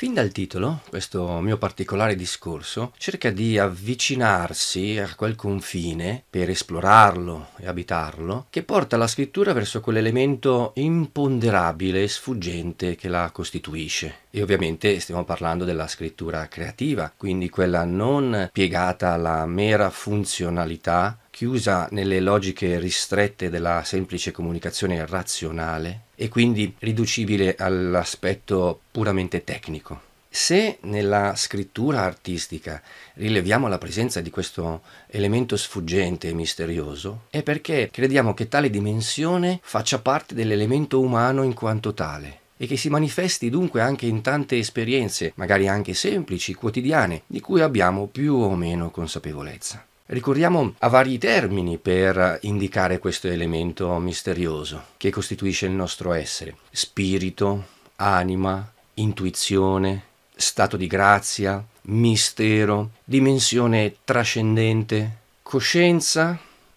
Fin dal titolo, questo mio particolare discorso cerca di avvicinarsi a quel confine per esplorarlo e abitarlo che porta la scrittura verso quell'elemento imponderabile e sfuggente che la costituisce. E ovviamente stiamo parlando della scrittura creativa, quindi quella non piegata alla mera funzionalità chiusa nelle logiche ristrette della semplice comunicazione razionale e quindi riducibile all'aspetto puramente tecnico. Se nella scrittura artistica rileviamo la presenza di questo elemento sfuggente e misterioso, è perché crediamo che tale dimensione faccia parte dell'elemento umano in quanto tale e che si manifesti dunque anche in tante esperienze, magari anche semplici, quotidiane, di cui abbiamo più o meno consapevolezza. Ricorriamo a vari termini per indicare questo elemento misterioso che costituisce il nostro essere. Spirito, anima, intuizione, stato di grazia, mistero, dimensione trascendente, coscienza,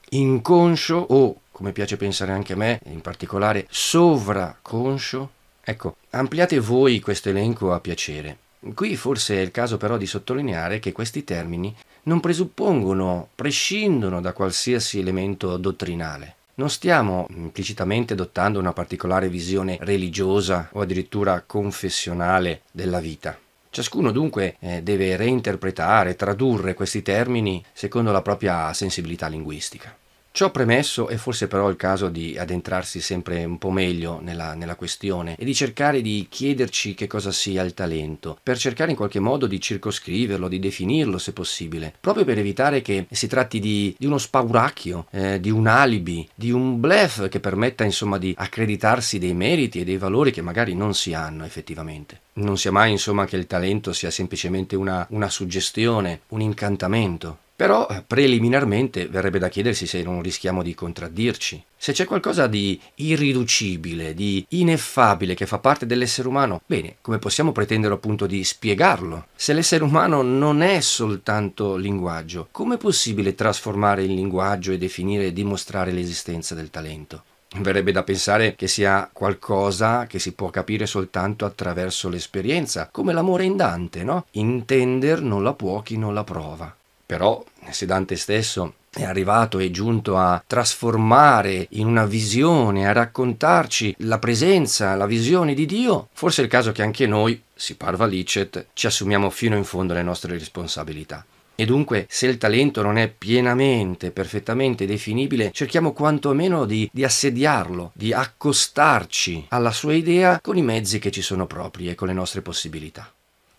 inconscio o, come piace pensare anche a me, in particolare sovraconscio. Ecco, ampliate voi questo elenco a piacere. Qui forse è il caso però di sottolineare che questi termini non presuppongono, prescindono da qualsiasi elemento dottrinale. Non stiamo implicitamente adottando una particolare visione religiosa o addirittura confessionale della vita. Ciascuno dunque eh, deve reinterpretare, tradurre questi termini secondo la propria sensibilità linguistica. Ciò premesso è forse però il caso di addentrarsi sempre un po' meglio nella, nella, questione e di cercare di chiederci che cosa sia il talento, per cercare in qualche modo di circoscriverlo, di definirlo se possibile, proprio per evitare che si tratti di, di uno spauracchio, eh, di un alibi, di un blef che permetta insomma di accreditarsi dei meriti e dei valori che magari non si hanno effettivamente. Non sia mai insomma che il talento sia semplicemente una, una suggestione, un incantamento, però eh, preliminarmente verrebbe da chiedersi se non rischiamo di contraddirci. Se c'è qualcosa di irriducibile, di ineffabile che fa parte dell'essere umano, bene, come possiamo pretendere appunto di spiegarlo? Se l'essere umano non è soltanto linguaggio, com'è possibile trasformare il linguaggio e definire e dimostrare l'esistenza del talento? Verrebbe da pensare che sia qualcosa che si può capire soltanto attraverso l'esperienza, come l'amore in Dante, no? Intender non la può chi non la prova. Però se Dante stesso è arrivato e giunto a trasformare in una visione, a raccontarci la presenza, la visione di Dio, forse è il caso che anche noi, si parva licet, ci assumiamo fino in fondo le nostre responsabilità. E dunque, se il talento non è pienamente, perfettamente definibile, cerchiamo quantomeno di, di, assediarlo, di accostarci alla sua idea con i mezzi che ci sono propri e con le nostre possibilità.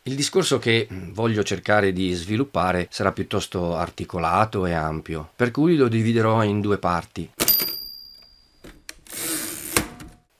Il discorso che mm, voglio cercare di sviluppare sarà piuttosto articolato e ampio, per cui lo dividerò in due parti.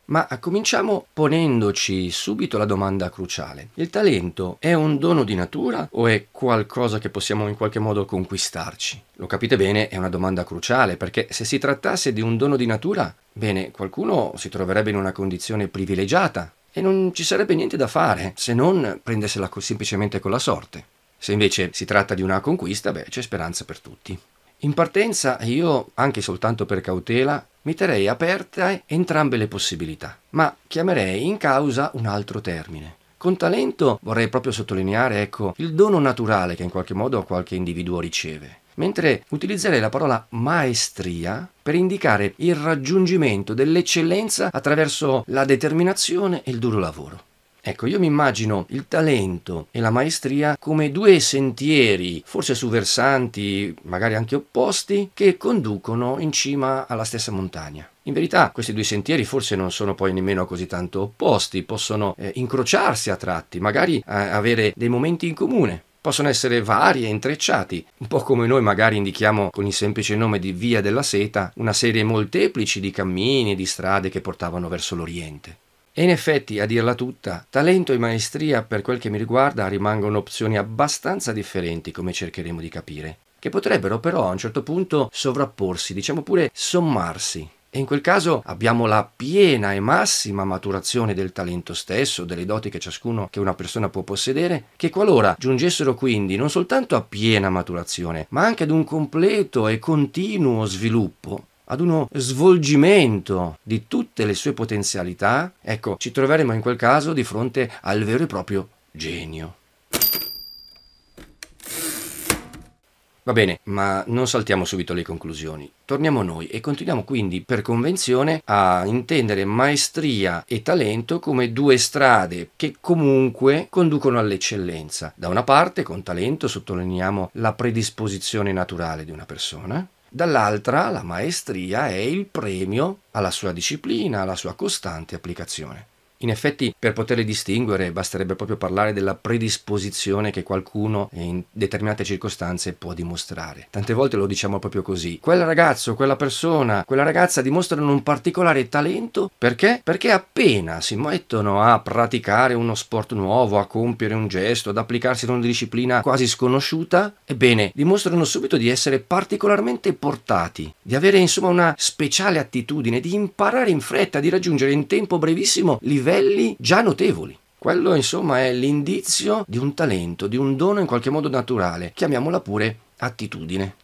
Ma cominciamo ponendoci subito la domanda cruciale. Il talento è un dono di natura o è qualcosa che possiamo in qualche modo conquistarci? Lo capite bene, è una domanda cruciale perché se si trattasse di un dono di natura, bene, qualcuno si troverebbe in una condizione privilegiata e non ci sarebbe niente da fare se non prendersela semplicemente con la sorte. Se invece si tratta di una conquista, beh, c'è speranza per tutti. In partenza io, anche soltanto per cautela, mi terrei aperte entrambe le possibilità, ma chiamerei in causa un altro termine. Con talento vorrei proprio sottolineare, ecco, il dono naturale che in qualche modo qualche individuo riceve mentre utilizzerei la parola maestria per indicare il raggiungimento dell'eccellenza attraverso la determinazione e il duro lavoro. Ecco, io mi immagino il talento e la maestria come due sentieri, forse su versanti, magari anche opposti, che conducono in cima alla stessa montagna. In verità questi due sentieri forse non sono poi nemmeno così tanto opposti, possono eh, incrociarsi a tratti, magari eh, avere dei momenti in comune possono essere vari e intrecciati, un po' come noi magari indichiamo con il semplice nome di Via della Seta una serie molteplici di cammini e di strade che portavano verso l'Oriente. E in effetti, a dirla tutta, talento e maestria per quel che mi riguarda rimangono opzioni abbastanza differenti, come cercheremo di capire, che potrebbero però a un certo punto sovrapporsi, diciamo pure sommarsi, e in quel caso abbiamo la piena e massima maturazione del talento stesso, delle doti che ciascuno che una persona può possedere, che qualora giungessero quindi non soltanto a piena maturazione, ma anche ad un completo e continuo sviluppo, ad uno svolgimento di tutte le sue potenzialità, ecco, ci troveremo in quel caso di fronte al vero e proprio genio. Va bene, ma non saltiamo subito le conclusioni. Torniamo noi e continuiamo quindi per convenzione a intendere maestria e talento come due strade che comunque conducono all'eccellenza. Da una parte, con talento sottolineiamo la predisposizione naturale di una persona, dall'altra la maestria è il premio alla sua disciplina, alla sua costante applicazione. In effetti, per poterle distinguere, basterebbe proprio parlare della predisposizione che qualcuno in determinate circostanze può dimostrare. Tante volte lo diciamo proprio così. Quel ragazzo, quella persona, quella ragazza dimostrano un particolare talento perché? Perché appena si mettono a praticare uno sport nuovo, a compiere un gesto, ad applicarsi ad una disciplina quasi sconosciuta, ebbene, dimostrano subito di essere particolarmente portati, di avere insomma una speciale attitudine, di imparare in fretta, di raggiungere in tempo brevissimo livelli livelli già notevoli. Quello insomma è l'indizio di un talento, di un dono in qualche modo naturale, chiamiamola pure attitudine,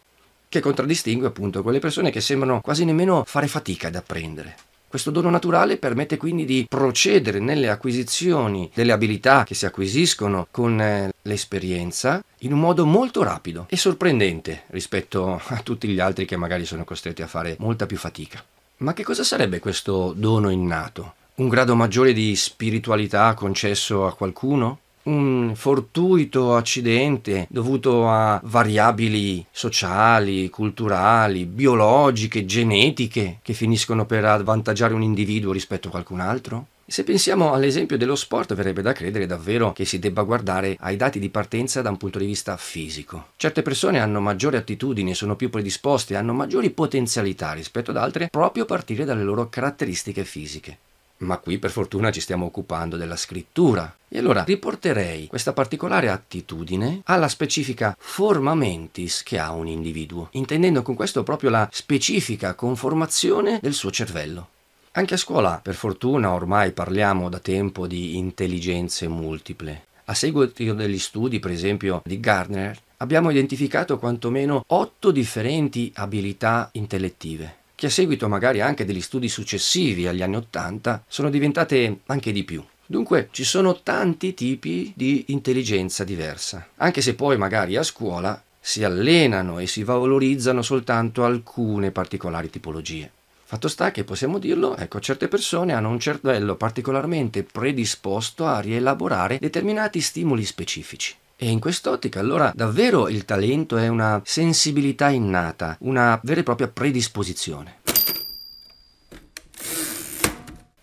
che contraddistingue appunto quelle persone che sembrano quasi nemmeno fare fatica ad apprendere. Questo dono naturale permette quindi di procedere nelle acquisizioni delle abilità che si acquisiscono con eh, l'esperienza in un modo molto rapido e sorprendente rispetto a tutti gli altri che magari sono costretti a fare molta più fatica. Ma che cosa sarebbe questo dono innato? Un grado maggiore di spiritualità concesso a qualcuno? Un fortuito accidente dovuto a variabili sociali, culturali, biologiche, genetiche che finiscono per avvantaggiare un individuo rispetto a qualcun altro? Se pensiamo all'esempio dello sport, verrebbe da credere davvero che si debba guardare ai dati di partenza da un punto di vista fisico. Certe persone hanno maggiori attitudini, sono più predisposte, hanno maggiori potenzialità rispetto ad altre proprio a partire dalle loro caratteristiche fisiche ma qui per fortuna ci stiamo occupando della scrittura. E allora riporterei questa particolare attitudine alla specifica forma mentis che ha un individuo, intendendo con questo proprio la specifica conformazione del suo cervello. Anche a scuola, per fortuna, ormai parliamo da tempo di intelligenze multiple. A seguito degli studi, per esempio, di Gardner, abbiamo identificato quantomeno otto differenti abilità intellettive che a seguito magari anche degli studi successivi agli anni Ottanta sono diventate anche di più. Dunque ci sono tanti tipi di intelligenza diversa, anche se poi magari a scuola si allenano e si valorizzano soltanto alcune particolari tipologie. Fatto sta che possiamo dirlo, ecco, certe persone hanno un cervello particolarmente predisposto a rielaborare determinati stimoli specifici. E in quest'ottica allora davvero il talento è una sensibilità innata, una vera e propria predisposizione.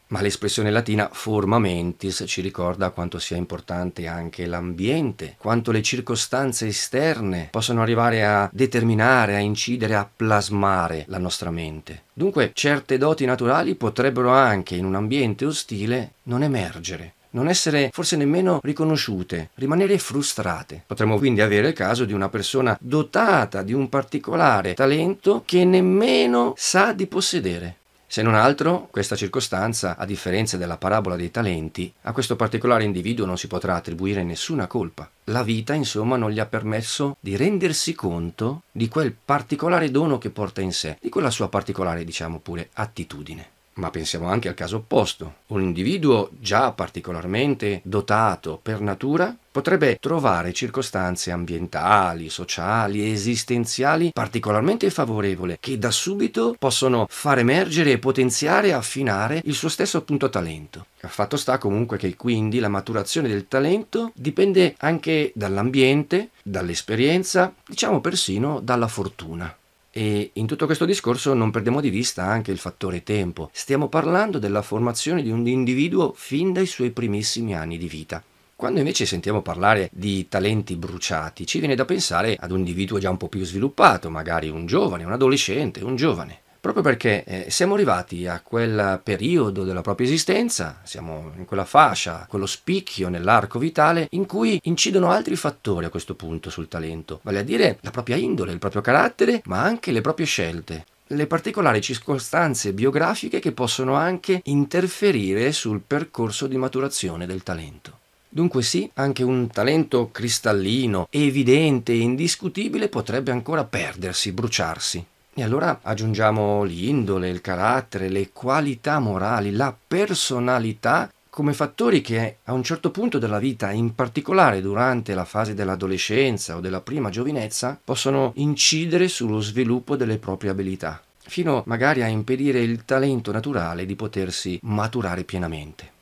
Ma l'espressione latina forma mentis ci ricorda quanto sia importante anche l'ambiente, quanto le circostanze esterne possono arrivare a determinare, a incidere, a plasmare la nostra mente. Dunque certe doti naturali potrebbero anche in un ambiente ostile non emergere, non essere forse nemmeno riconosciute, rimanere frustrate. Potremmo quindi avere il caso di una persona dotata di un particolare talento che nemmeno sa di possedere. Se non altro, questa circostanza, a differenza della parabola dei talenti, a questo particolare individuo non si potrà attribuire nessuna colpa. La vita, insomma, non gli ha permesso di rendersi conto di quel particolare dono che porta in sé, di quella sua particolare, diciamo pure, attitudine. Ma pensiamo anche al caso opposto. Un individuo già particolarmente dotato per natura potrebbe trovare circostanze ambientali, sociali, esistenziali particolarmente favorevoli che da subito possono far emergere e potenziare e affinare il suo stesso appunto talento. Fatto sta comunque che quindi la maturazione del talento dipende anche dall'ambiente, dall'esperienza, diciamo persino dalla fortuna. E in tutto questo discorso non perdiamo di vista anche il fattore tempo. Stiamo parlando della formazione di un individuo fin dai suoi primissimi anni di vita. Quando invece sentiamo parlare di talenti bruciati, ci viene da pensare ad un individuo già un po' più sviluppato, magari un giovane, un adolescente, un giovane proprio perché eh, siamo arrivati a quel periodo della propria esistenza, siamo in quella fascia, quello spicchio nell'arco vitale in cui incidono altri fattori a questo punto sul talento, vale a dire la propria indole, il proprio carattere, ma anche le proprie scelte le particolari circostanze biografiche che possono anche interferire sul percorso di maturazione del talento. Dunque sì, anche un talento cristallino, evidente e indiscutibile potrebbe ancora perdersi, bruciarsi. E allora aggiungiamo l'indole, il carattere, le qualità morali, la personalità come fattori che a un certo punto della vita, in particolare durante la fase dell'adolescenza o della prima giovinezza, possono incidere sullo sviluppo delle proprie abilità, fino magari a impedire il talento naturale di potersi maturare pienamente.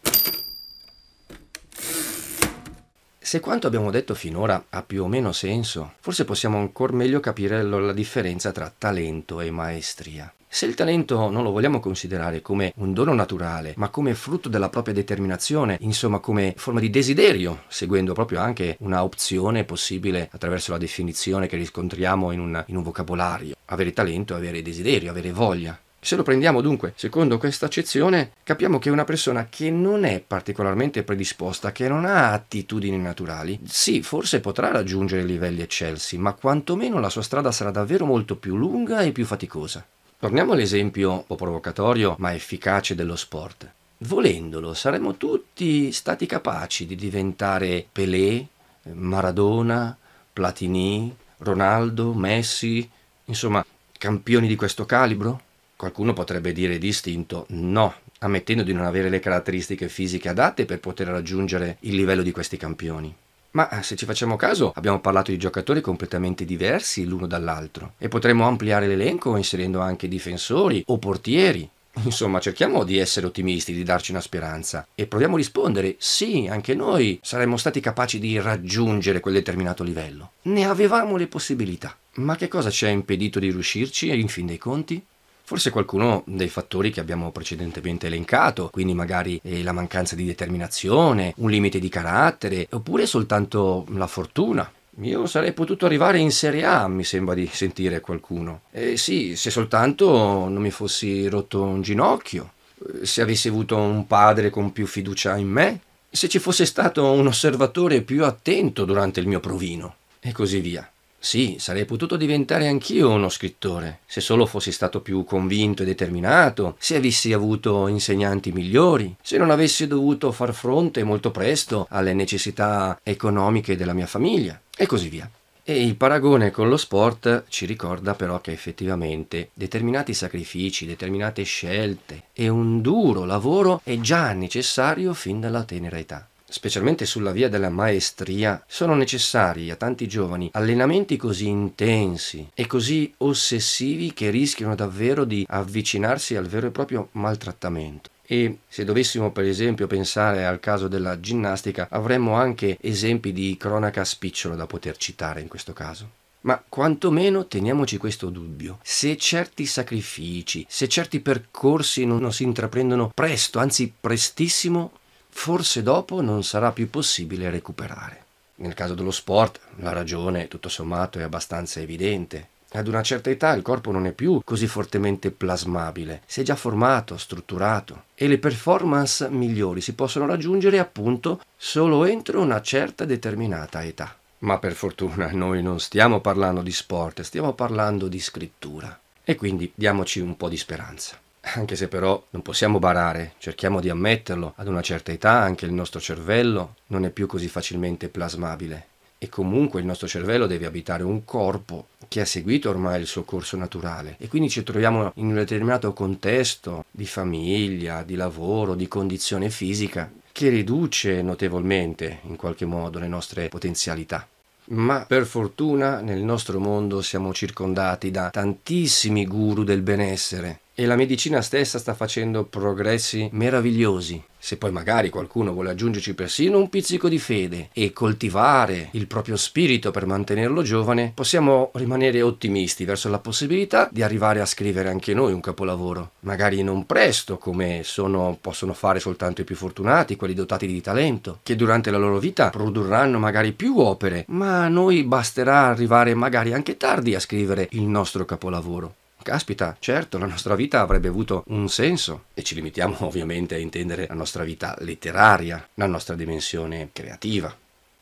Se quanto abbiamo detto finora ha più o meno senso, forse possiamo ancora meglio capire la differenza tra talento e maestria. Se il talento non lo vogliamo considerare come un dono naturale, ma come frutto della propria determinazione, insomma come forma di desiderio, seguendo proprio anche una opzione possibile attraverso la definizione che riscontriamo in un, in un vocabolario, avere talento, avere desiderio, avere voglia, se lo prendiamo dunque secondo questa accezione, capiamo che una persona che non è particolarmente predisposta, che non ha attitudini naturali, sì, forse potrà raggiungere livelli eccelsi, ma quantomeno la sua strada sarà davvero molto più lunga e più faticosa. Torniamo all'esempio un po' provocatorio ma efficace dello sport. Volendolo, saremmo tutti stati capaci di diventare Pelé, Maradona, Platini, Ronaldo, Messi, insomma, campioni di questo calibro? Qualcuno potrebbe dire distinto no, ammettendo di non avere le caratteristiche fisiche adatte per poter raggiungere il livello di questi campioni. Ma eh, se ci facciamo caso, abbiamo parlato di giocatori completamente diversi l'uno dall'altro e potremmo ampliare l'elenco inserendo anche difensori o portieri. Insomma, cerchiamo di essere ottimisti, di darci una speranza e proviamo a rispondere sì, anche noi saremmo stati capaci di raggiungere quel determinato livello. Ne avevamo le possibilità. Ma che cosa ci ha impedito di riuscirci in fin dei conti? Forse qualcuno dei fattori che abbiamo precedentemente elencato, quindi magari eh, la mancanza di determinazione, un limite di carattere, oppure soltanto la fortuna. Io sarei potuto arrivare in Serie A, mi sembra di sentire qualcuno. E sì, se soltanto non mi fossi rotto un ginocchio, eh, se avessi avuto un padre con più fiducia in me, se ci fosse stato un osservatore più attento durante il mio provino, e così via. Sì, sarei potuto diventare anch'io uno scrittore, se solo fossi stato più convinto e determinato, se avessi avuto insegnanti migliori, se non avessi dovuto far fronte molto presto alle necessità economiche della mia famiglia, e così via. E il paragone con lo sport ci ricorda però che effettivamente determinati sacrifici, determinate scelte e un duro lavoro è già necessario fin dalla tenera età specialmente sulla via della maestria, sono necessari a tanti giovani allenamenti così intensi e così ossessivi che rischiano davvero di avvicinarsi al vero e proprio maltrattamento. E se dovessimo per esempio pensare al caso della ginnastica, avremmo anche esempi di cronaca spicciolo da poter citare in questo caso. Ma quantomeno teniamoci questo dubbio. Se certi sacrifici, se certi percorsi non si intraprendono presto, anzi prestissimo, forse dopo non sarà più possibile recuperare. Nel caso dello sport la ragione tutto sommato è abbastanza evidente. Ad una certa età il corpo non è più così fortemente plasmabile, si è già formato, strutturato e le performance migliori si possono raggiungere appunto solo entro una certa determinata età. Ma per fortuna noi non stiamo parlando di sport, stiamo parlando di scrittura. E quindi diamoci un po' di speranza anche se però non possiamo barare, cerchiamo di ammetterlo, ad una certa età anche il nostro cervello non è più così facilmente plasmabile. E comunque il nostro cervello deve abitare un corpo che ha seguito ormai il suo corso naturale. E quindi ci troviamo in un determinato contesto di famiglia, di lavoro, di condizione fisica che riduce notevolmente in qualche modo le nostre potenzialità. Ma per fortuna nel nostro mondo siamo circondati da tantissimi guru del benessere e la medicina stessa sta facendo progressi meravigliosi. Se poi magari qualcuno vuole aggiungerci persino un pizzico di fede e coltivare il proprio spirito per mantenerlo giovane, possiamo rimanere ottimisti verso la possibilità di arrivare a scrivere anche noi un capolavoro. Magari non presto, come sono, possono fare soltanto i più fortunati, quelli dotati di talento, che durante la loro vita produrranno magari più opere, ma a noi basterà arrivare magari anche tardi a scrivere il nostro capolavoro. Caspita, certo, la nostra vita avrebbe avuto un senso e ci limitiamo ovviamente a intendere la nostra vita letteraria, la nostra dimensione creativa.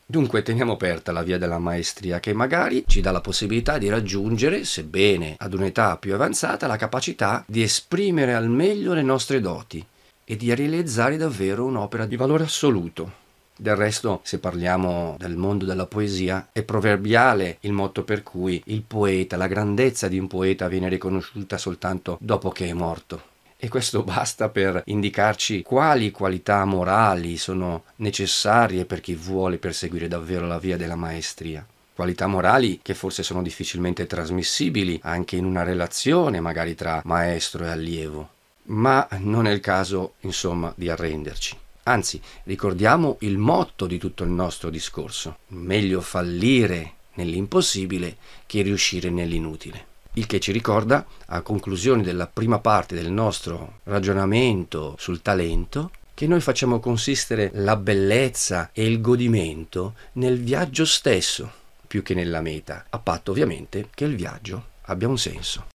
Dunque teniamo aperta la via della maestria che magari ci dà la possibilità di raggiungere, sebbene ad un'età più avanzata, la capacità di esprimere al meglio le nostre doti e di realizzare davvero un'opera di valore assoluto, del resto, se parliamo del mondo della poesia, è proverbiale il motto per cui il poeta, la grandezza di un poeta viene riconosciuta soltanto dopo che è morto. E questo basta per indicarci quali qualità morali sono necessarie per chi vuole perseguire davvero la via della maestria qualità morali che forse sono difficilmente trasmissibili anche in una relazione magari tra maestro e allievo. Ma non è il caso, insomma, di arrenderci. Anzi, ricordiamo il motto di tutto il nostro discorso. Meglio fallire nell'impossibile che riuscire nell'inutile. Il che ci ricorda, a conclusione della prima parte del nostro ragionamento sul talento, che noi facciamo consistere la bellezza e il godimento nel viaggio stesso, più che nella meta, a patto ovviamente che il viaggio abbia un senso.